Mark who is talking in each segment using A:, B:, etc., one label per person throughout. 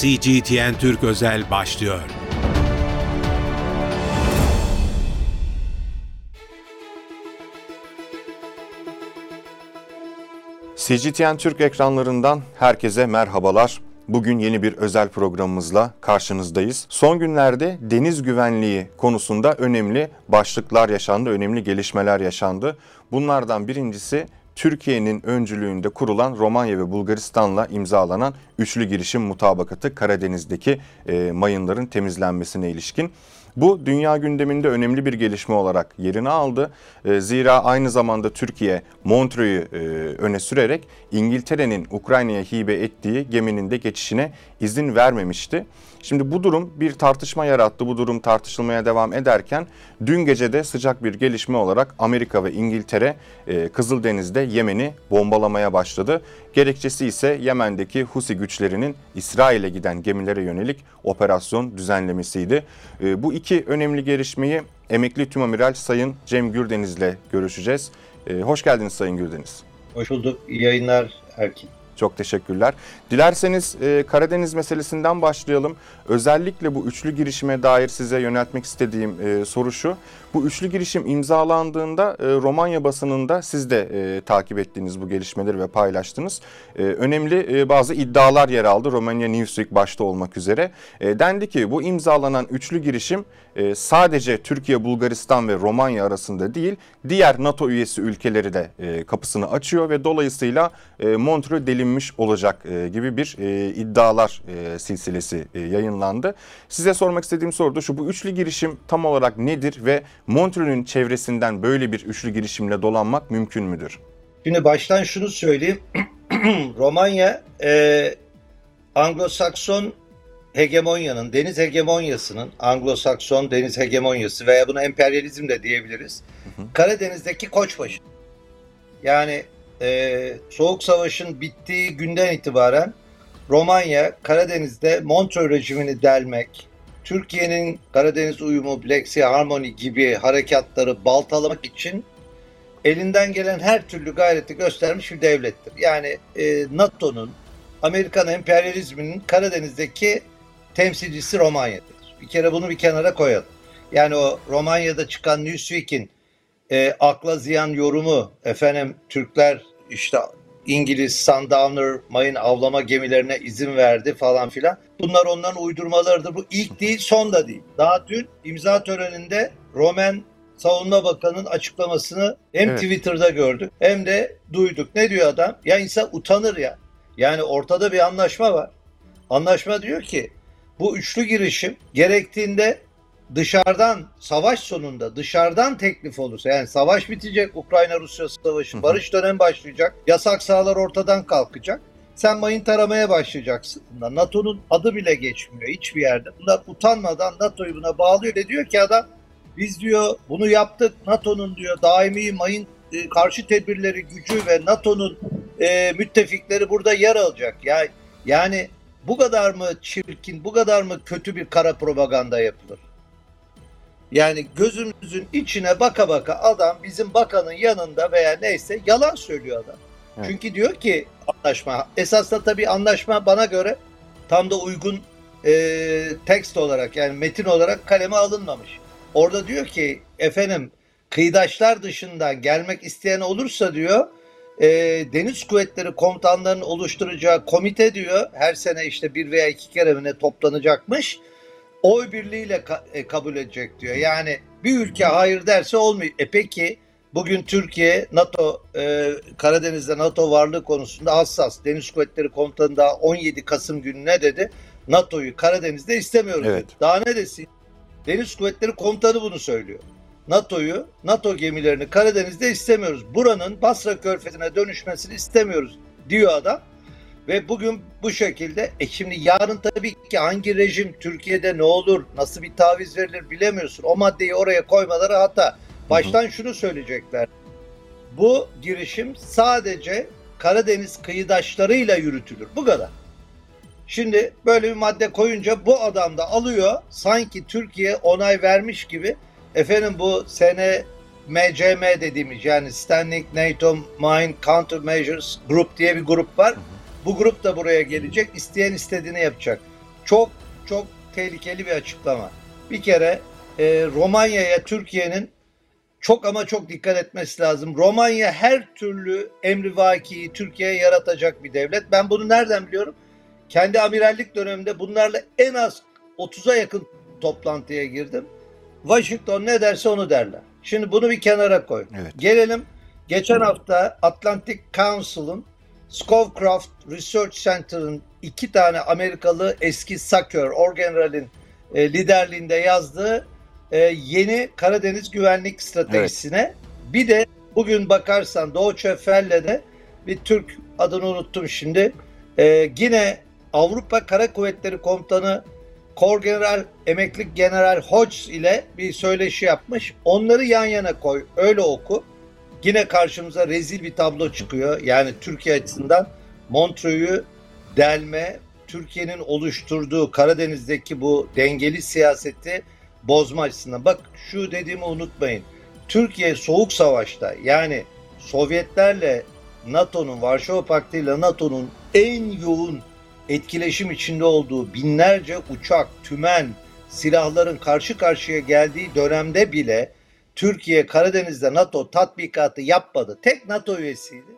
A: CGTN Türk Özel başlıyor.
B: CGTN Türk ekranlarından herkese merhabalar. Bugün yeni bir özel programımızla karşınızdayız. Son günlerde deniz güvenliği konusunda önemli başlıklar yaşandı, önemli gelişmeler yaşandı. Bunlardan birincisi Türkiye'nin öncülüğünde kurulan Romanya ve Bulgaristan'la imzalanan üçlü girişim mutabakatı Karadeniz'deki e, mayınların temizlenmesine ilişkin. Bu dünya gündeminde önemli bir gelişme olarak yerini aldı. E, zira aynı zamanda Türkiye Montreux'u e, öne sürerek İngiltere'nin Ukrayna'ya hibe ettiği geminin de geçişine izin vermemişti. Şimdi bu durum bir tartışma yarattı. Bu durum tartışılmaya devam ederken dün gece de sıcak bir gelişme olarak Amerika ve İngiltere e, Kızıldeniz'de Yemen'i bombalamaya başladı. Gerekçesi ise Yemen'deki Husi güçlerinin İsrail'e giden gemilere yönelik operasyon düzenlemesiydi. E, bu iki önemli gelişmeyi emekli tümamiral Sayın Cem Gürdeniz ile görüşeceğiz. E, hoş geldiniz Sayın Gürdeniz.
C: Hoş bulduk. İyi yayınlar Erkin.
B: Çok teşekkürler. Dilerseniz e, Karadeniz meselesinden başlayalım. Özellikle bu üçlü girişime dair size yöneltmek istediğim e, soru şu. Bu üçlü girişim imzalandığında e, Romanya basınında siz de e, takip ettiğiniz bu gelişmeleri ve paylaştınız. E, önemli e, bazı iddialar yer aldı. Romanya Newsweek başta olmak üzere. E, dendi ki bu imzalanan üçlü girişim e, sadece Türkiye, Bulgaristan ve Romanya arasında değil, diğer NATO üyesi ülkeleri de e, kapısını açıyor ve dolayısıyla e, Montreux delinmiş olacak e, gibi bir e, iddialar e, silsilesi e, yayınlandı. Size sormak istediğim soru da şu, bu üçlü girişim tam olarak nedir ve Montreux'ün çevresinden böyle bir üçlü girişimle dolanmak mümkün müdür?
C: Şimdi baştan şunu söyleyeyim. Romanya e, Anglo-Sakson hegemonyanın, deniz hegemonyasının, Anglo-Sakson deniz hegemonyası veya buna emperyalizm de diyebiliriz. Hı hı. Karadeniz'deki koçbaşı. Yani e, Soğuk Savaş'ın bittiği günden itibaren Romanya Karadeniz'de Montreux rejimini delmek, Türkiye'nin Karadeniz uyumu, Black Sea Harmony gibi harekatları baltalamak için elinden gelen her türlü gayreti göstermiş bir devlettir. Yani e, NATO'nun, Amerikan emperyalizminin Karadeniz'deki temsilcisi Romanya'dır. Bir kere bunu bir kenara koyalım. Yani o Romanya'da çıkan Newsweek'in e, akla ziyan yorumu, efendim Türkler işte İngiliz Sundowner mayın avlama gemilerine izin verdi falan filan. Bunlar onların uydurmalarıdır. Bu ilk değil son da değil. Daha dün imza töreninde Roman Savunma Bakanı'nın açıklamasını hem evet. Twitter'da gördük hem de duyduk. Ne diyor adam? Ya insan utanır ya. Yani ortada bir anlaşma var. Anlaşma diyor ki bu üçlü girişim gerektiğinde dışarıdan savaş sonunda dışarıdan teklif olursa yani savaş bitecek Ukrayna-Rusya savaşı barış dönem başlayacak yasak sahalar ortadan kalkacak sen mayın taramaya başlayacaksın. NATO'nun adı bile geçmiyor hiçbir yerde. Bunlar utanmadan NATO'yu buna bağlıyor ve diyor ki adam biz diyor bunu yaptık NATO'nun diyor daimi mayın e, karşı tedbirleri gücü ve NATO'nun e, müttefikleri burada yer alacak. Yani, yani bu kadar mı çirkin, bu kadar mı kötü bir kara propaganda yapılır? Yani gözümüzün içine baka baka adam bizim bakanın yanında veya neyse yalan söylüyor adam. Evet. Çünkü diyor ki anlaşma. Esasında tabii anlaşma bana göre tam da uygun e, tekst olarak yani metin olarak kaleme alınmamış. Orada diyor ki efendim kıyıdaşlar dışından gelmek isteyen olursa diyor e, Deniz Kuvvetleri Komutanlarının oluşturacağı komite diyor her sene işte bir veya iki kere mi ne toplanacakmış oy birliğiyle ka- e, kabul edecek diyor. Yani bir ülke hayır derse olmuyor. E peki bugün Türkiye NATO e, Karadeniz'de NATO varlığı konusunda hassas. Deniz Kuvvetleri Komutanı daha 17 Kasım günü ne dedi? NATO'yu Karadeniz'de istemiyoruz evet. dedi. Daha ne desin? Deniz Kuvvetleri Komutanı bunu söylüyor. NATO'yu, NATO gemilerini Karadeniz'de istemiyoruz. Buranın Basra Körfezi'ne dönüşmesini istemiyoruz diyor adam. Ve bugün bu şekilde e şimdi yarın tabii ki hangi rejim Türkiye'de ne olur, nasıl bir taviz verilir bilemiyorsun. O maddeyi oraya koymaları hata. Baştan hı hı. şunu söyleyecekler. Bu girişim sadece Karadeniz kıyıdaşlarıyla yürütülür. Bu kadar. Şimdi böyle bir madde koyunca bu adam da alıyor sanki Türkiye onay vermiş gibi efendim bu sene MCM dediğimiz yani Standing NATO Mine Countermeasures Group diye bir grup var. Hı hı. Bu grup da buraya gelecek. İsteyen istediğini yapacak. çok çok tehlikeli bir açıklama. Bir kere e, Romanya'ya Türkiye'nin çok ama çok dikkat etmesi lazım. Romanya her türlü emrivakiyi Türkiye'ye yaratacak bir devlet. Ben bunu nereden biliyorum? Kendi amirallik döneminde bunlarla en az 30'a yakın toplantıya girdim. Washington ne derse onu derler. Şimdi bunu bir kenara koy.
B: Evet.
C: Gelelim geçen hafta Atlantic Council'ın Scowcroft Research Center'ın iki tane Amerikalı eski SACEUR, Orgeneral'in e, liderliğinde yazdığı e, yeni Karadeniz güvenlik stratejisine bir de bugün bakarsan Deutsche Welle'de bir Türk adını unuttum şimdi. E, yine Avrupa Kara Kuvvetleri Komutanı Korgeneral Emekli General Hodges ile bir söyleşi yapmış. Onları yan yana koy, öyle oku. Yine karşımıza rezil bir tablo çıkıyor. Yani Türkiye açısından Montreux'u delme, Türkiye'nin oluşturduğu Karadeniz'deki bu dengeli siyaseti bozma açısından. Bak şu dediğimi unutmayın. Türkiye soğuk savaşta yani Sovyetlerle NATO'nun, Varşova Paktı ile NATO'nun en yoğun etkileşim içinde olduğu binlerce uçak, tümen, silahların karşı karşıya geldiği dönemde bile Türkiye Karadeniz'de NATO tatbikatı yapmadı. Tek NATO üyesiydi.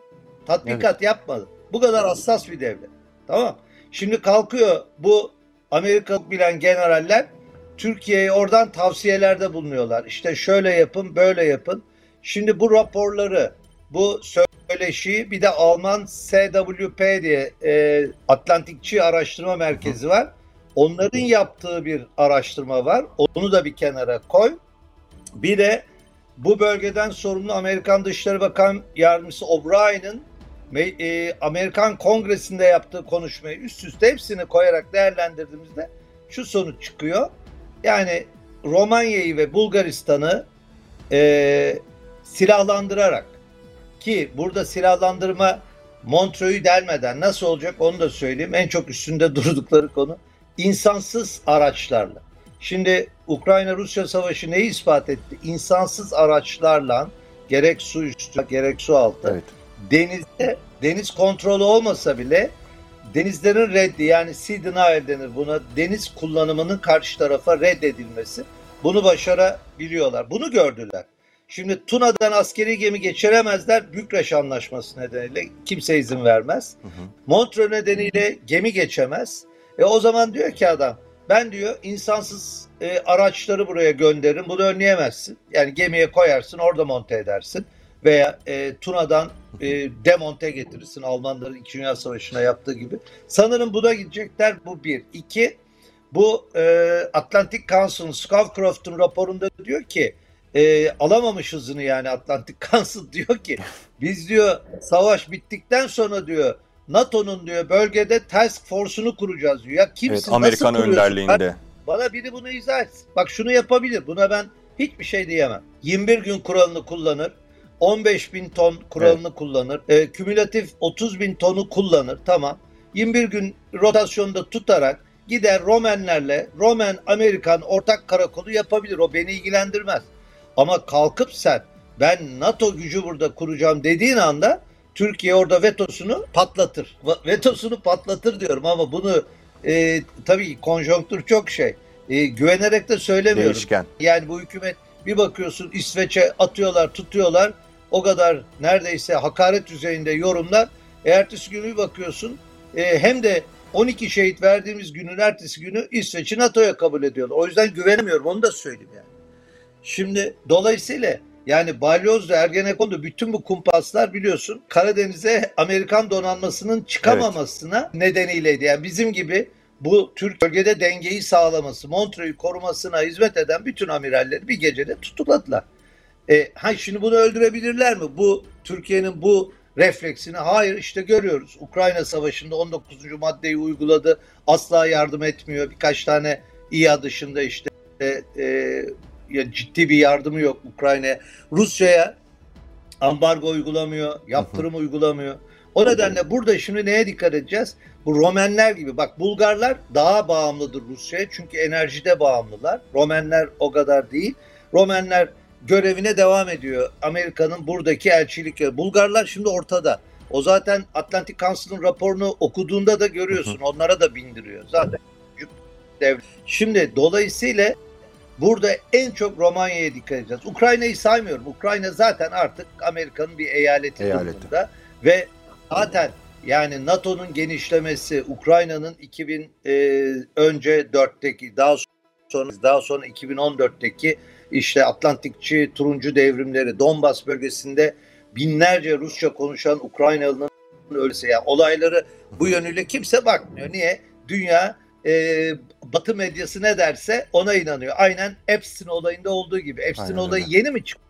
C: Tatbikat yapmadı. Bu kadar hassas bir devlet. Tamam. Şimdi kalkıyor bu Amerika bilen generaller Türkiye'ye oradan tavsiyelerde bulunuyorlar. İşte şöyle yapın, böyle yapın. Şimdi bu raporları, bu söyleşiyi bir de Alman SWP diye e, Atlantikçi Araştırma Merkezi var. Onların yaptığı bir araştırma var. Onu da bir kenara koy. Bir de bu bölgeden sorumlu Amerikan Dışişleri Bakan Yardımcısı O'Brien'in e, Amerikan Kongresi'nde yaptığı konuşmayı üst üste hepsini koyarak değerlendirdiğimizde şu sonuç çıkıyor. Yani Romanya'yı ve Bulgaristan'ı e, silahlandırarak ki burada silahlandırma Montreux'u delmeden nasıl olacak onu da söyleyeyim. En çok üstünde durdukları konu insansız araçlarla. Şimdi Ukrayna-Rusya savaşı neyi ispat etti? İnsansız araçlarla gerek su üstü gerek su altı
B: Evet.
C: denizde deniz kontrolü olmasa bile denizlerin reddi yani sea denial denir buna deniz kullanımının karşı tarafa reddedilmesi bunu başarabiliyorlar. Bunu gördüler. Şimdi Tuna'dan askeri gemi geçiremezler. Bükreş Anlaşması nedeniyle kimse izin vermez.
B: Hı hı.
C: Montreux nedeniyle gemi geçemez. E o zaman diyor ki adam ben diyor insansız e, araçları buraya gönderirim. Bunu önleyemezsin. Yani gemiye koyarsın orada monte edersin. Veya e, Tuna'dan e, demonte getirirsin Almanların 2. Dünya Savaşı'na yaptığı gibi. Sanırım buna gidecekler. Bu bir. İki, bu e, Atlantic Council'ın Scowcroft'un raporunda diyor ki e, alamamış hızını yani Atlantic Council diyor ki biz diyor savaş bittikten sonra diyor NATO'nun diyor bölgede task force'unu kuracağız diyor. Ya kimsin?
B: Evet,
C: nasıl
B: Amerikan
C: kuruyorsun?
B: önderliğinde.
C: Bana biri bunu izah etsin. Bak şunu yapabilir. Buna ben hiçbir şey diyemem. 21 gün kuralını kullanır. 15 bin ton kuralını kullanır. E, kümülatif 30 bin tonu kullanır. Tamam. 21 gün rotasyonda tutarak gider Romenlerle Romen Amerikan ortak karakolu yapabilir. O beni ilgilendirmez. Ama kalkıp sen ben NATO gücü burada kuracağım dediğin anda Türkiye orada vetosunu patlatır. Vetosunu patlatır diyorum ama bunu e, tabii konjonktür çok şey. E, güvenerek de söylemiyorum.
B: Değişken.
C: Yani bu hükümet bir bakıyorsun İsveç'e atıyorlar, tutuyorlar. O kadar neredeyse hakaret düzeyinde yorumlar. E, ertesi günü bir bakıyorsun e, hem de 12 şehit verdiğimiz günün ertesi günü İsveç'i NATO'ya kabul ediyorlar. O yüzden güvenemiyorum onu da söyleyeyim yani. Şimdi dolayısıyla yani Balyoz'da Ergenekon'da bütün bu kumpaslar biliyorsun Karadeniz'e Amerikan donanmasının çıkamamasına nedeniyleydi. Yani bizim gibi bu Türk bölgede dengeyi sağlaması, Montreux'u korumasına hizmet eden bütün amiralleri bir gecede tutukladılar. E, ha şimdi bunu öldürebilirler mi? Bu Türkiye'nin bu refleksini hayır işte görüyoruz. Ukrayna Savaşı'nda 19. maddeyi uyguladı. Asla yardım etmiyor. Birkaç tane İHA dışında işte e, e, ya ciddi bir yardımı yok Ukrayna'ya. Rusya'ya ambargo uygulamıyor, yaptırım uygulamıyor. O nedenle burada şimdi neye dikkat edeceğiz? Bu Romenler gibi bak Bulgarlar daha bağımlıdır Rusya'ya çünkü enerjide bağımlılar. Romenler o kadar değil. Romenler görevine devam ediyor. Amerika'nın buradaki elçilik. Bulgarlar şimdi ortada. O zaten Atlantic Council'ın raporunu okuduğunda da görüyorsun. Onlara da bindiriyor. Zaten devlet. Şimdi dolayısıyla burada en çok Romanya'ya dikkat edeceğiz. Ukrayna'yı saymıyorum. Ukrayna zaten artık Amerika'nın bir eyaleti,
B: Eyaleti.
C: durumunda ve zaten yani NATO'nun genişlemesi, Ukrayna'nın 2000 e, önce 4'teki daha sonra daha sonra 2014'teki işte Atlantikçi turuncu devrimleri Donbas bölgesinde binlerce Rusça konuşan Ukraynalı'nın ölse yani olayları bu yönüyle kimse bakmıyor. Niye? Dünya e, Batı medyası ne derse ona inanıyor. Aynen Epstein olayında olduğu gibi. Epstein
B: Aynen
C: olayı
B: öyle.
C: yeni mi çıktı?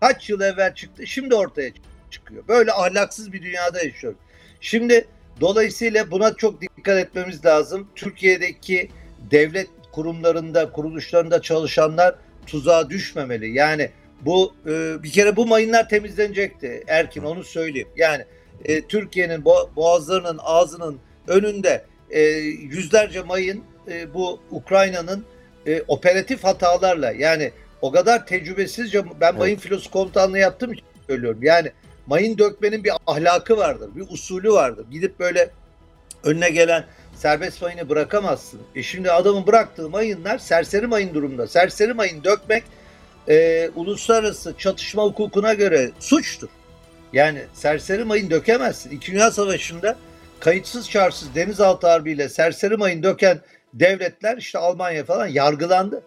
C: Kaç yıl evvel çıktı? Şimdi ortaya çıkıyor. Böyle ahlaksız bir dünyada yaşıyoruz. Şimdi dolayısıyla buna çok dikkat etmemiz lazım. Türkiye'deki devlet kurumlarında, kuruluşlarında çalışanlar tuzağa düşmemeli. Yani bu e, bir kere bu mayınlar temizlenecekti. Erkin onu söyleyeyim. Yani e, Türkiye'nin bo- boğazlarının ağzının önünde e, yüzlerce mayın e, bu Ukrayna'nın e, operatif hatalarla yani o kadar tecrübesizce ben mayın filosu komutanlığı yaptığım için söylüyorum. Yani mayın dökmenin bir ahlakı vardır, bir usulü vardır. Gidip böyle önüne gelen serbest mayını bırakamazsın. E şimdi adamın bıraktığı mayınlar serseri mayın durumda. Serseri mayın dökmek e, uluslararası çatışma hukukuna göre suçtur. Yani serseri mayın dökemezsin. İkinci Dünya Savaşı'nda kayıtsız şartsız denizaltı harbiyle serseri mayın döken devletler işte Almanya falan yargılandı.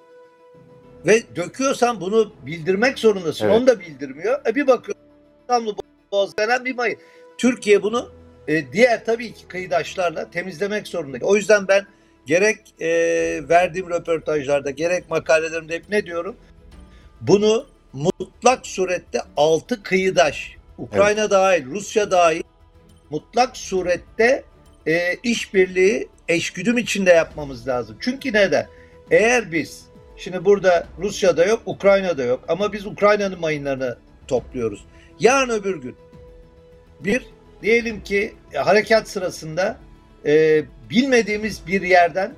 C: Ve döküyorsan bunu bildirmek zorundasın.
B: Evet.
C: Onu da bildirmiyor. E bir bakıyorsun İstanbul Boğazı denen bir mayın. Türkiye bunu e, diğer tabii ki kıyıdaşlarla temizlemek zorunda. O yüzden ben gerek e, verdiğim röportajlarda gerek makalelerimde hep ne diyorum? Bunu mutlak surette altı kıyıdaş, Ukrayna dahil, Rusya dahil mutlak surette e, işbirliği eşgüdüm içinde yapmamız lazım. Çünkü neden? Eğer biz şimdi burada Rusya'da yok, Ukrayna'da yok ama biz Ukrayna'nın mayınlarını topluyoruz. Yarın öbür gün bir diyelim ki e, harekat sırasında e, bilmediğimiz bir yerden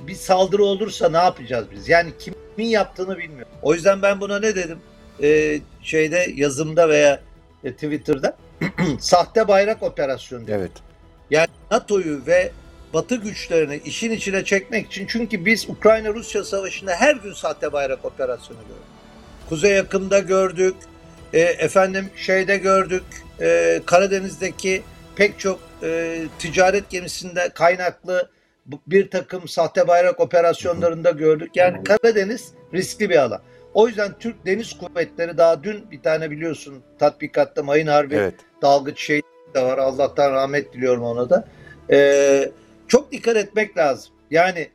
C: bir saldırı olursa ne yapacağız biz? Yani kimin yaptığını bilmiyorum. O yüzden ben buna ne dedim? E, şeyde yazımda veya e, Twitter'da sahte bayrak operasyonu.
B: Evet.
C: Yani NATO'yu ve Batı güçlerini işin içine çekmek için çünkü biz Ukrayna-Rusya savaşında her gün sahte bayrak operasyonu gördük. Kuzey yakında gördük, e, efendim şeyde gördük, e, Karadeniz'deki pek çok e, ticaret gemisinde kaynaklı bir takım sahte bayrak operasyonlarında gördük. Yani Karadeniz riskli bir alan. O yüzden Türk Deniz Kuvvetleri daha dün bir tane biliyorsun tatbikatta Mayın Harbi
B: Evet.
C: dalgıç şey de var. Allah'tan rahmet diliyorum ona da. Ee, çok dikkat etmek lazım. Yani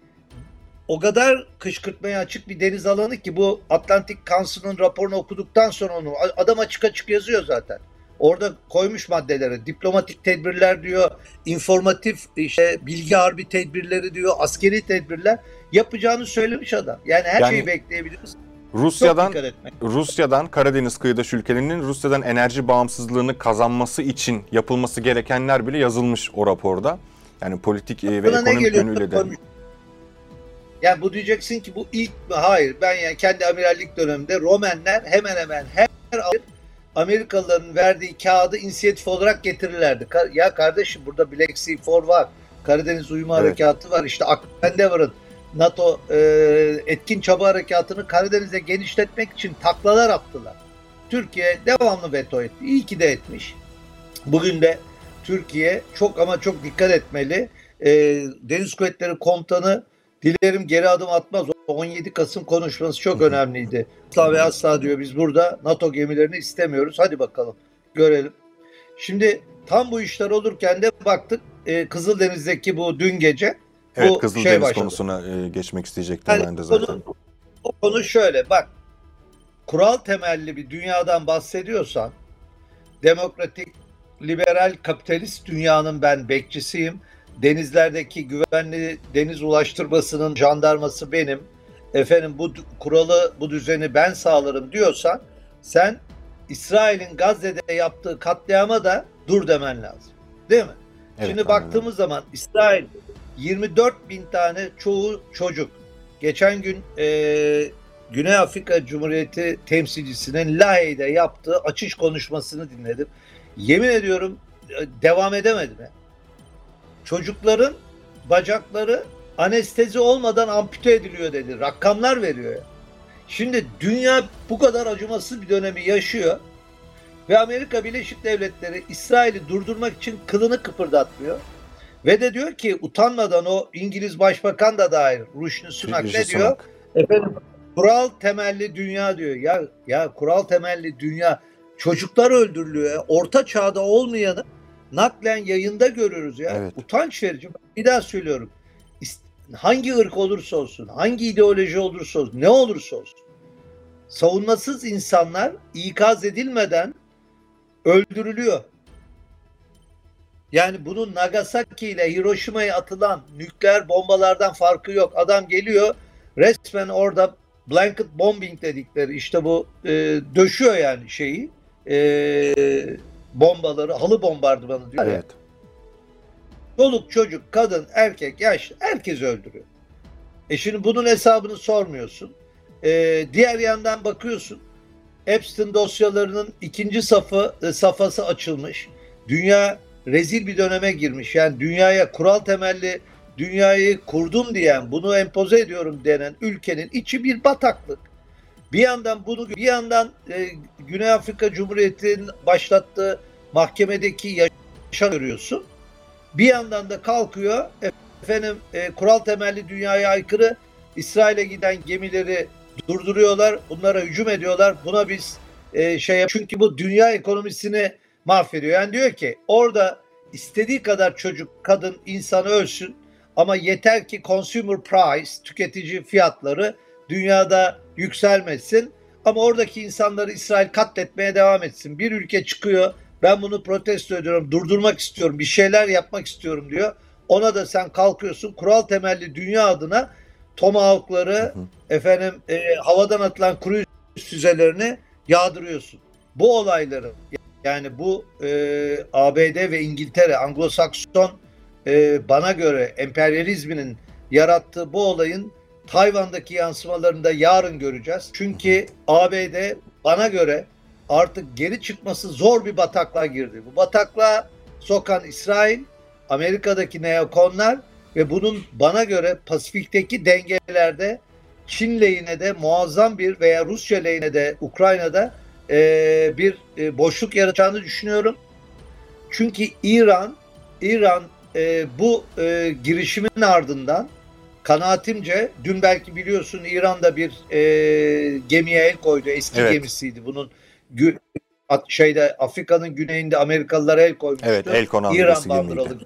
C: o kadar kışkırtmaya açık bir deniz alanı ki bu Atlantic Council'ın raporunu okuduktan sonra onu adam açık açık yazıyor zaten. Orada koymuş maddeleri. Diplomatik tedbirler diyor, informatif işte bilgi harbi tedbirleri diyor, askeri tedbirler yapacağını söylemiş adam. Yani her
B: Yani
C: şeyi bekleyebiliriz.
B: Rusya'dan. Rusya'dan Karadeniz kıyıdaş ülkelerinin Rusya'dan enerji bağımsızlığını kazanması için yapılması gerekenler bile yazılmış o raporda. Yani politik e, ve
C: Buna
B: ekonomik yönüyle de.
C: Yani bu diyeceksin ki bu ilk mi? Hayır. Ben yani kendi amirallik döneminde Romenler hemen hemen her Amerikalıların verdiği kağıdı inisiyatif olarak getirirlerdi. Ya kardeşim burada Black Sea 4 var. Karadeniz Uyuma
B: Evet.
C: Harekatı var. İşte Endeavor'ın NATO e, etkin çaba harekatını Karadeniz'e genişletmek için taklalar attılar. Türkiye devamlı veto etti. İyi ki de etmiş. Bugün de Türkiye çok ama çok dikkat etmeli. E, Deniz Kuvvetleri Komutanı dilerim geri adım atmaz. O 17 Kasım konuşması çok önemliydi. Asla ve asla diyor biz burada NATO gemilerini istemiyoruz. Hadi bakalım görelim. Şimdi tam bu işler olurken de baktık e, Kızıldeniz'deki bu dün gece
B: Evet
C: bu
B: Kızıldeniz
C: şey başladı.
B: konusuna e, geçmek isteyecektim
C: Yani
B: ben de zaten.
C: konu- o konu şöyle bak kural temelli bir dünyadan bahsediyorsan demokratik liberal kapitalist dünyanın ben bekçisiyim. Denizlerdeki güvenli deniz ulaştırmasının jandarması benim. Efendim bu kuralı bu düzeni ben sağlarım diyorsan sen İsrail'in Gazze'de yaptığı katliama da dur demen lazım. Değil mi?
B: Evet,
C: Şimdi
B: aynen
C: baktığımız zaman İsrail 24 bin tane çoğu çocuk. Geçen gün e, Güney Afrika Cumhuriyeti temsilcisinin Lahey'de yaptığı açış konuşmasını dinledim. Yemin ediyorum e, devam edemedim. ya. Çocukların bacakları anestezi olmadan ampute ediliyor dedi. Rakamlar veriyor. Şimdi dünya bu kadar acımasız bir dönemi yaşıyor ve Amerika Birleşik Devletleri İsrail'i durdurmak için kılını kıpırdatmıyor. Ve de diyor ki utanmadan o İngiliz Başbakan da dahil Ruşni Sunak ne diyor?
B: Sunak.
C: Efendim kural temelli dünya diyor. Ya ya kural temelli dünya çocuklar öldürülüyor. ya. Orta çağda olmayanı naklen yayında görürüz ya.
B: Evet.
C: Utanç verici. Bir daha söylüyorum. Hangi ırk olursa olsun, hangi ideoloji olursa olsun, ne olursa olsun. Savunmasız insanlar ikaz edilmeden öldürülüyor. Yani bunun Nagasaki ile Hiroşima'ya atılan nükleer bombalardan farkı yok. Adam geliyor resmen orada blanket bombing dedikleri işte bu e, döşüyor yani şeyi e, bombaları halı bombardımanı diyor.
B: Evet.
C: Çoluk çocuk kadın erkek yaşlı herkes öldürüyor. E şimdi bunun hesabını sormuyorsun. E, diğer yandan bakıyorsun Epstein dosyalarının ikinci safı e, safhası açılmış. Dünya rezil bir döneme girmiş. Yani dünyaya kural temelli dünyayı kurdum diyen, bunu empoze ediyorum denen ülkenin içi bir bataklık. Bir yandan bunu bir yandan e, Güney Afrika Cumhuriyeti'nin başlattığı mahkemedeki yaşam görüyorsun. Bir yandan da kalkıyor efendim e, kural temelli dünyaya aykırı İsrail'e giden gemileri durduruyorlar. Bunlara hücum ediyorlar. Buna biz e, şey çünkü bu dünya ekonomisini mahvediyor. Yani diyor ki orada istediği kadar çocuk, kadın, insan ölsün ama yeter ki consumer price, tüketici fiyatları dünyada yükselmesin. Ama oradaki insanları İsrail katletmeye devam etsin. Bir ülke çıkıyor, ben bunu protesto ediyorum, durdurmak istiyorum, bir şeyler yapmak istiyorum diyor. Ona da sen kalkıyorsun, kural temelli dünya adına Tomahawk'ları, efendim e, havadan atılan kuru füzelerini yağdırıyorsun. Bu olayları yani bu e, ABD ve İngiltere, Anglo-Sakson e, bana göre emperyalizminin yarattığı bu olayın Tayvan'daki yansımalarını da yarın göreceğiz. Çünkü ABD bana göre artık geri çıkması zor bir bataklığa girdi. Bu bataklığa sokan İsrail, Amerika'daki neokonlar ve bunun bana göre Pasifik'teki dengelerde Çin lehine de muazzam bir veya Rusya lehine de Ukrayna'da e, bir e, boşluk yaratacağını düşünüyorum. Çünkü İran İran e, bu e, girişimin ardından kanaatimce dün belki biliyorsun İran'da bir e, gemiye el koydu. Eski
B: Evet.
C: gemisiydi. Bunun gü- şeyde Afrika'nın güneyinde Amerikalılara el koymuştu.
B: Evet, el konan
C: İran bandıralı.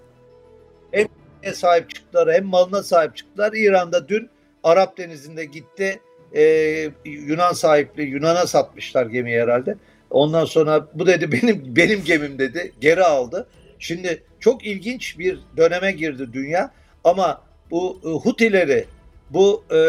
C: Hem sahip çıktılar hem malına sahip çıktılar. İran'da dün Arap Denizi'nde gitti. E, Yunan sahipli Yunan'a satmışlar gemiyi herhalde. Ondan sonra bu dedi benim benim gemim dedi. Geri aldı. Şimdi çok ilginç bir döneme girdi dünya ama bu e, Hutileri bu e,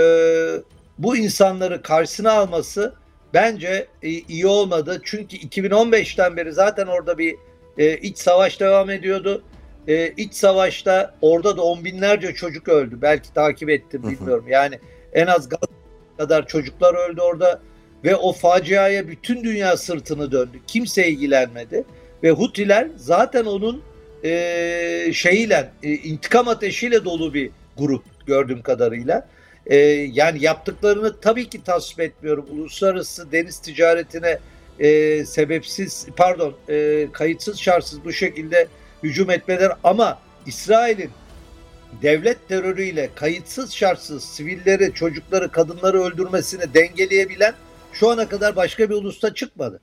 C: bu insanları karşısına alması bence e, iyi olmadı. Çünkü 2015'ten beri zaten orada bir e, iç savaş devam ediyordu. E, iç savaşta orada da on binlerce çocuk öldü. Belki takip ettim bilmiyorum. Yani en az Gazze kadar çocuklar öldü orada ve o faciaya bütün dünya sırtını döndü. Kimse ilgilenmedi ve Hutiler zaten onun e, şeyiyle e, intikam ateşiyle dolu bir grup gördüğüm kadarıyla. E, yani yaptıklarını tabii ki tasvip etmiyorum. Uluslararası deniz ticaretine e, sebepsiz pardon e, kayıtsız şartsız bu şekilde hücum etmeler ama İsrail'in devlet terörüyle kayıtsız şartsız sivilleri, çocukları, kadınları öldürmesini dengeleyebilen şu ana kadar başka bir ulusta çıkmadı.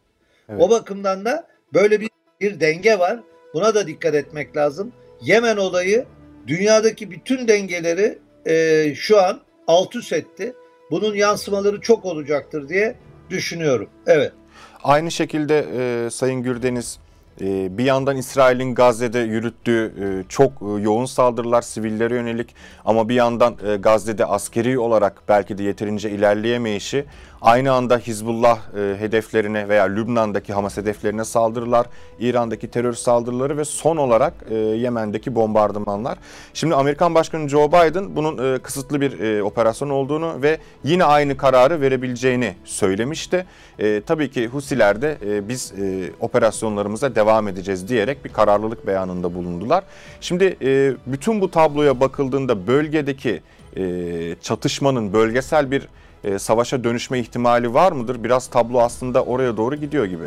B: Evet.
C: O bakımdan da böyle bir, bir denge var. Buna da dikkat etmek lazım. Yemen olayı dünyadaki bütün dengeleri e, şu an alt üst etti. Bunun yansımaları çok olacaktır diye düşünüyorum. Evet.
B: Aynı şekilde e, Sayın Gürdeniz bir yandan İsrail'in Gazze'de yürüttüğü e, çok e, yoğun saldırılar sivillere yönelik ama bir yandan e, Gazze'de askeri olarak belki de yeterince ilerleyemeyişi aynı anda Hizbullah e, hedeflerine veya Lübnan'daki Hamas hedeflerine saldırılar, İran'daki terör saldırıları ve son olarak e, Yemen'deki bombardımanlar. Şimdi Amerikan Başkanı Joe Biden bunun e, kısıtlı bir e, operasyon olduğunu ve yine aynı kararı verebileceğini söylemişti. E, tabii ki Husiler de e, biz e, operasyonlarımıza devam edeceğiz diyerek bir kararlılık beyanında bulundular. Şimdi e, bütün bu tabloya bakıldığında bölgedeki e, çatışmanın bölgesel bir e, savaşa dönüşme ihtimali var mıdır? Biraz tablo aslında oraya doğru gidiyor gibi.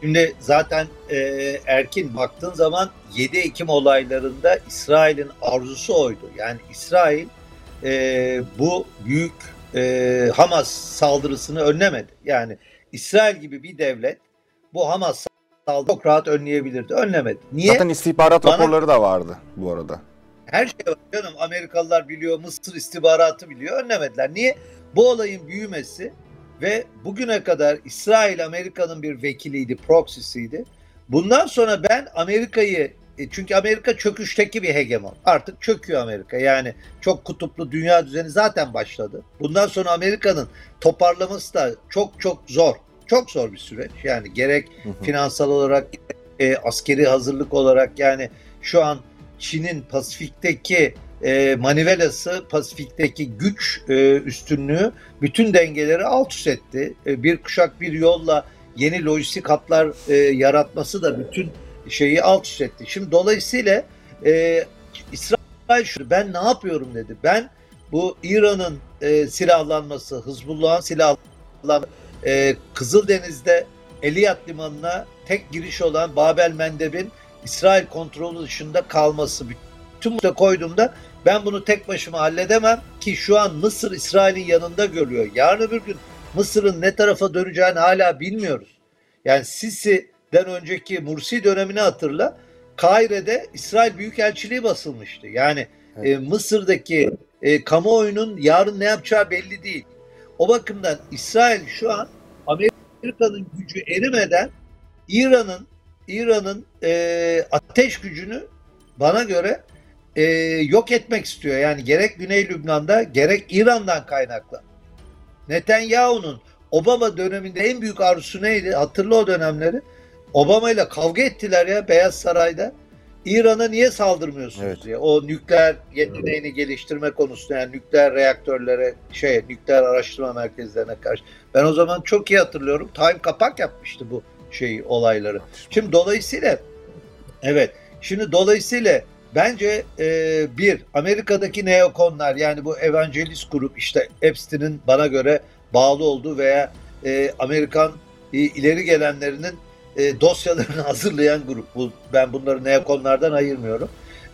C: Şimdi zaten e, Erkin baktığın zaman 7 Ekim olaylarında İsrail'in arzusu oydu. Yani İsrail e, bu büyük e, Hamas saldırısını önlemedi. Yani İsrail gibi bir devlet bu Hamas saldırısını çok rahat önleyebilirdi. Önlemedi. Niye?
B: Zaten istihbarat
C: Bana-
B: raporları da vardı bu arada.
C: Her şey var canım. Amerikalılar biliyor, Mısır istihbaratı biliyor. Önlemediler. Niye? Bu olayın büyümesi ve bugüne kadar İsrail Amerika'nın bir vekiliydi, proxy'siydi. Bundan sonra ben Amerika'yı e, çünkü Amerika çöküşteki bir hegemon. Artık çöküyor Amerika. Yani çok kutuplu dünya düzeni zaten başladı. Bundan sonra Amerika'nın toparlaması da çok çok zor. Çok zor bir süreç. Yani gerek
B: Hı hı.
C: finansal olarak, e, askeri hazırlık olarak yani şu an Çin'in Pasifik'teki e, manivelası, Pasifik'teki güç e, üstünlüğü bütün dengeleri alt üst etti. E, bir kuşak bir yolla yeni lojistik hatlar e, yaratması da bütün şeyi alt üst etti. Şimdi dolayısıyla e, İsrail şu ben ne yapıyorum dedi. Ben bu İran'ın e, silahlanması, Hızbullah'ın silahlanması, e, Kızıldeniz'de Eliyat Limanı'na tek giriş olan Babel Mendeb'in İsrail kontrolü dışında kalması bütün bu koyduğumda ben bunu tek başıma halledemem ki şu an Mısır İsrail'in yanında görüyor. Yarın öbür gün Mısır'ın ne tarafa döneceğini hala bilmiyoruz. Yani Sisi'den önceki Mursi dönemini hatırla. Kaire'de İsrail Büyükelçiliği basılmıştı. Yani
B: Evet.
C: e, Mısır'daki e, kamuoyunun yarın ne yapacağı belli değil. O bakımdan İsrail şu an Amerika'nın gücü erimeden İran'ın İran'ın e, ateş gücünü bana göre e, yok etmek istiyor. Yani gerek Güney Lübnan'da gerek İran'dan kaynaklı. Netanyahu'nun Obama döneminde en büyük arzusu neydi? Hatırla o dönemleri. Obama ile kavga ettiler ya Beyaz Saray'da. İran'a niye saldırmıyorsunuz
B: Evet.
C: diye. O nükleer yeteneğini geliştirme konusunda yani nükleer reaktörlere, şey nükleer araştırma merkezlerine karşı. Ben o zaman çok iyi hatırlıyorum. Time kapak yapmıştı bu şeyi olayları. Şimdi dolayısıyla evet şimdi dolayısıyla bence e, bir Amerika'daki neokonlar yani bu evangelist grup işte Epstein'in bana göre bağlı olduğu veya e, Amerikan e, ileri gelenlerinin e, dosyalarını hazırlayan grup. Bu, ben bunları neokonlardan ayırmıyorum.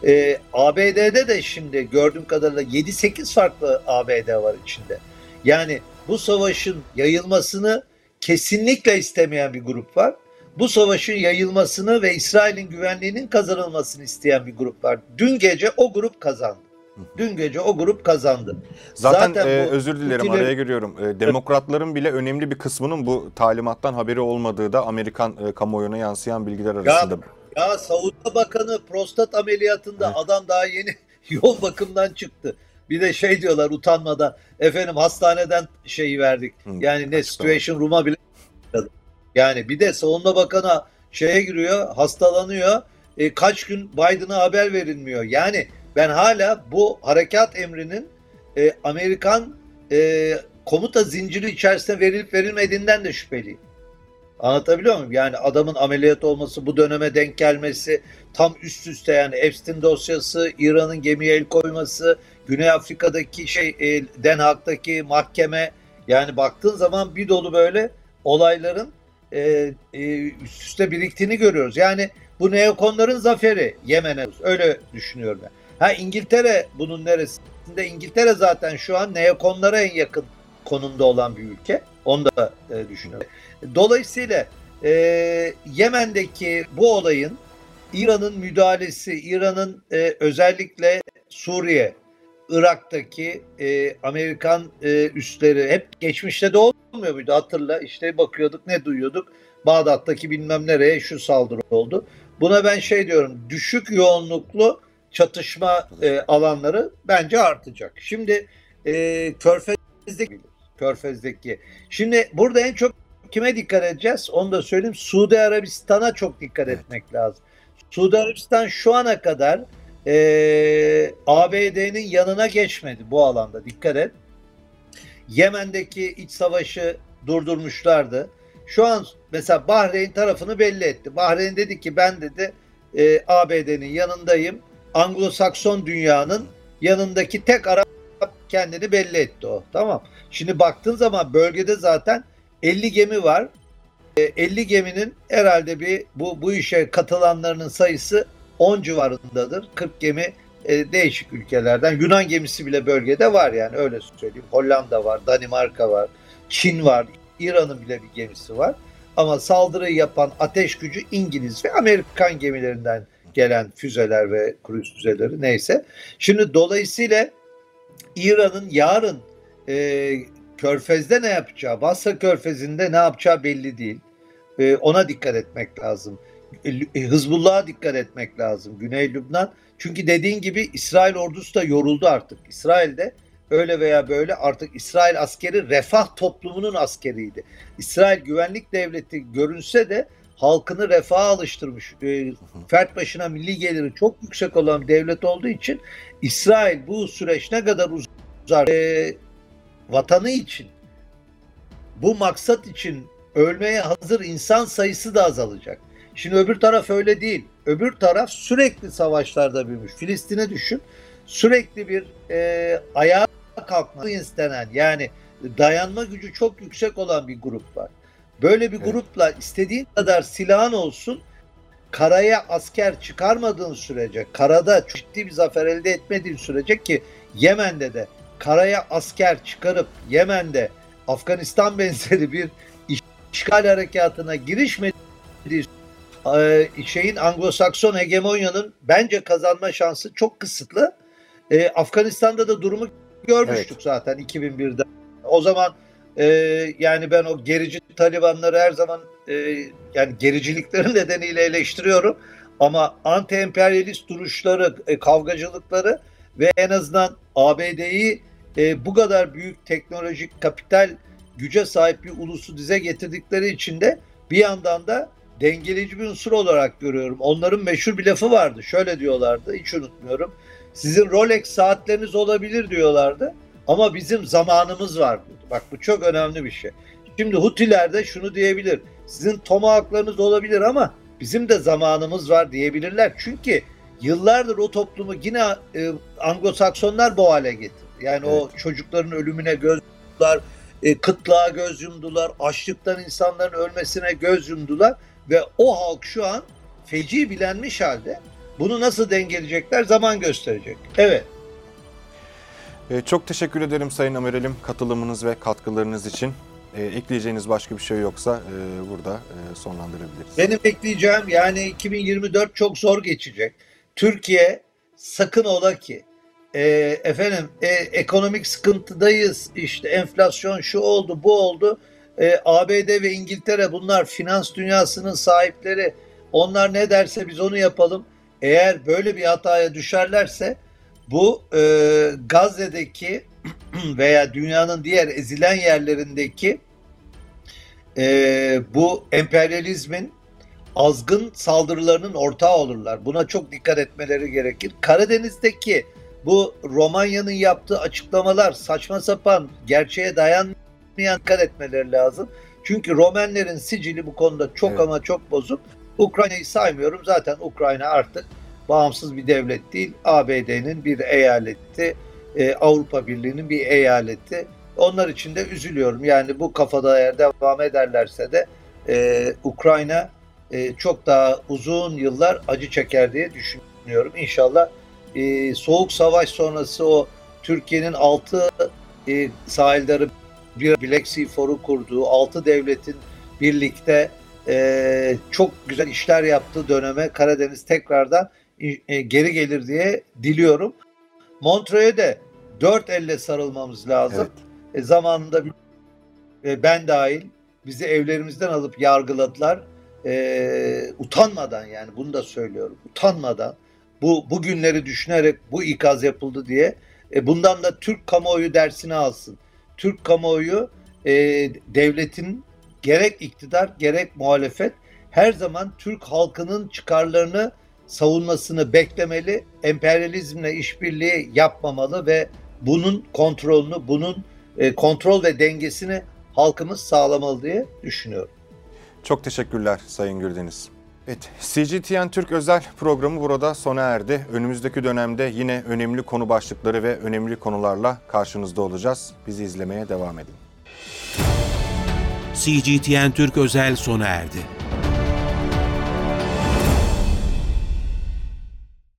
C: E, ABD'de de şimdi gördüğüm kadarıyla 7-8 farklı ABD var içinde. Yani bu savaşın yayılmasını kesinlikle istemeyen bir grup var. Bu savaşın yayılmasını ve İsrail'in güvenliğinin kazanılmasını isteyen bir grup var. Dün gece o grup kazandı. Dün gece o grup kazandı.
B: Zaten,
C: Zaten
B: e, özür dilerim
C: Putin'in-
B: araya giriyorum. E, demokratların bile önemli bir kısmının bu talimattan haberi olmadığı da Amerikan e, kamuoyuna yansıyan bilgiler arasında.
C: Ya Savunma Bakanı prostat ameliyatında
B: Evet.
C: adam daha yeni yoğun bakımdan çıktı. Bir de şey diyorlar utanmadan efendim hastaneden şeyi verdik.
B: Hı,
C: Yani ne situation room'a bile yani bir de Savunma Bakanı şeye giriyor, hastalanıyor. E, kaç gün Biden'a haber verilmiyor. Yani ben hala bu harekat emrinin e, Amerikan e, komuta zinciri içerisinde verilip verilmediğinden de şüpheliyim. Anlatabiliyor muyum? Yani adamın ameliyat olması, bu döneme denk gelmesi, tam üst üste yani Epstein dosyası, İran'ın gemiye el koyması, Güney Afrika'daki şey, e, Den Haag'daki mahkeme, yani baktığın zaman bir dolu böyle olayların e, e, üst üste biriktiğini görüyoruz. Yani bu neokonların zaferi Yemen'e öyle düşünüyorum ben. Ha İngiltere bunun neresinde? İngiltere zaten şu an neokonlara en yakın konumda olan bir ülke. Onu da e, düşünüyorum. Dolayısıyla e, Yemen'deki bu olayın İran'ın müdahalesi, İran'ın e, özellikle Suriye, Irak'taki e, Amerikan e, üsleri hep geçmişte de olmuyor muydu? Hatırla işte bakıyorduk ne duyuyorduk? Bağdat'taki bilmem nereye şu saldırı oldu. Buna ben şey diyorum düşük yoğunluklu çatışma e, alanları bence artacak. Şimdi e, Körfez'deki Körfez'deki. Şimdi burada en çok kime dikkat edeceğiz? Onu da söyleyeyim. Suudi Arabistan'a çok dikkat etmek lazım. Suudi Arabistan şu ana kadar e, ABD'nin yanına geçmedi bu alanda. Dikkat et. Yemen'deki iç savaşı durdurmuşlardı. Şu an mesela Bahreyn tarafını belli etti. Bahreyn dedi ki ben dedi e, ABD'nin yanındayım. Anglo-Sakson dünyanın yanındaki tek Arap kendini belli etti o. Tamam. Şimdi baktığın zaman bölgede zaten 50 gemi var. E, 50 geminin herhalde bir bu bu işe katılanlarının sayısı 10 civarındadır. 40 gemi e, değişik ülkelerden. Yunan gemisi bile bölgede var yani öyle söyleyeyim. Hollanda var, Danimarka var, Çin var, İran'ın bile bir gemisi var. Ama saldırıyı yapan ateş gücü İngiliz ve Amerikan gemilerinden gelen füzeler ve kruz füzeleri neyse. Şimdi dolayısıyla İran'ın yarın e, Körfez'de ne yapacağı, Basra Körfezi'nde ne yapacağı belli değil. E, ona dikkat etmek lazım. E, Hızbullah'a dikkat etmek lazım. Güney Lübnan. Çünkü dediğin gibi İsrail ordusu da yoruldu artık. İsrail'de öyle veya böyle artık İsrail askeri refah toplumunun askeriydi. İsrail güvenlik devleti görünse de halkını refaha alıştırmış. E, fert başına milli geliri çok yüksek olan bir devlet olduğu için İsrail bu süreç ne kadar uzar e, vatanı için bu maksat için ölmeye hazır insan sayısı da azalacak. Şimdi öbür taraf öyle değil. Öbür taraf sürekli savaşlarda büyümüş. Filistin'e düşün. Sürekli bir e, ayağa kalkması istenen yani dayanma gücü çok yüksek olan bir grup var. Böyle bir
B: Evet.
C: grupla istediğin kadar silahın olsun karaya asker çıkarmadığın sürece, karada ciddi bir zafer elde etmediğin sürece ki Yemen'de de karaya asker çıkarıp Yemen'de Afganistan benzeri bir işgal harekatına girişmediği şeyin Anglo-Sakson hegemonyanın bence kazanma şansı çok kısıtlı. E, Afganistan'da da durumu görmüştük zaten 2001'de. O zaman e, yani ben o gerici Talibanları her zaman e, yani gericilikleri nedeniyle eleştiriyorum. Ama anti-emperyalist duruşları, e, kavgacılıkları ve en azından ABD'yi e, bu kadar büyük teknolojik kapital güce sahip bir ulusu dize getirdikleri için de bir yandan da dengeleyici bir unsur olarak görüyorum. Onların meşhur bir lafı vardı. Şöyle diyorlardı, hiç unutmuyorum. Sizin Rolex saatleriniz olabilir diyorlardı ama bizim zamanımız var diyordu. Bak bu çok önemli bir şey. Şimdi Hutiler de şunu diyebilir. Sizin tomahawklarınız olabilir ama bizim de zamanımız var diyebilirler. Çünkü yıllardır o toplumu yine e, Anglo-Saksonlar bu hale getirdi. Yani o çocukların ölümüne göz yumdular, e, kıtlığa göz yumdular, açlıktan insanların ölmesine göz yumdular ve o halk şu an feci bilenmiş halde. Bunu nasıl dengeleyecekler zaman gösterecek. Evet.
B: E, Çok teşekkür ederim Sayın Amiralim katılımınız ve katkılarınız için. E, ekleyeceğiniz başka bir şey yoksa e, burada e, sonlandırabiliriz.
C: Benim bekleyeceğim yani 2024 çok zor geçecek. Türkiye sakın ola ki e, efendim e, ekonomik sıkıntıdayız işte enflasyon şu oldu bu oldu E, ABD ve İngiltere bunlar finans dünyasının sahipleri onlar ne derse biz onu yapalım eğer böyle bir hataya düşerlerse bu e, Gazze'deki veya dünyanın diğer ezilen yerlerindeki e, bu emperyalizmin azgın saldırılarının ortağı olurlar. Buna çok dikkat etmeleri gerekir. Karadeniz'deki bu Romanya'nın yaptığı açıklamalar saçma sapan, gerçeğe dayanmayan dikkat etmeleri lazım. Çünkü Romenlerin sicili bu konuda çok
B: Evet.
C: ama çok bozuk. Ukrayna'yı saymıyorum. Zaten Ukrayna artık bağımsız bir devlet değil. ABD'nin bir eyaleti, e, Avrupa Birliği'nin bir eyaleti. Onlar için de üzülüyorum. Yani bu kafada eğer devam ederlerse de e, Ukrayna e, çok daha uzun yıllar acı çeker diye düşünüyorum. İnşallah e, soğuk savaş sonrası o Türkiye'nin altı e, sahilleri bir Black Sea Foru kurduğu altı devletin birlikte e, çok güzel işler yaptığı döneme Karadeniz tekrardan e, geri gelir diye diliyorum. Montreux'e de dört elle sarılmamız lazım.
B: Evet.
C: E, zamanında e, ben dahil bizi evlerimizden alıp yargıladılar. E, utanmadan yani bunu da söylüyorum. Utanmadan bu bu günleri düşünerek bu ikaz yapıldı diye e, bundan da Türk kamuoyu dersini alsın. Türk kamuoyu e, devletin gerek iktidar gerek muhalefet her zaman Türk halkının çıkarlarını savunmasını beklemeli, emperyalizmle işbirliği yapmamalı ve bunun kontrolünü, bunun e, kontrol ve dengesini halkımız sağlamalı diye düşünüyorum.
B: Çok teşekkürler Sayın Gürdeniz. Evet, CGTN Türk özel programı burada sona erdi. Önümüzdeki dönemde yine önemli konu başlıkları ve önemli konularla karşınızda olacağız. Bizi izlemeye devam edin.
A: CGTN Türk özel sona erdi.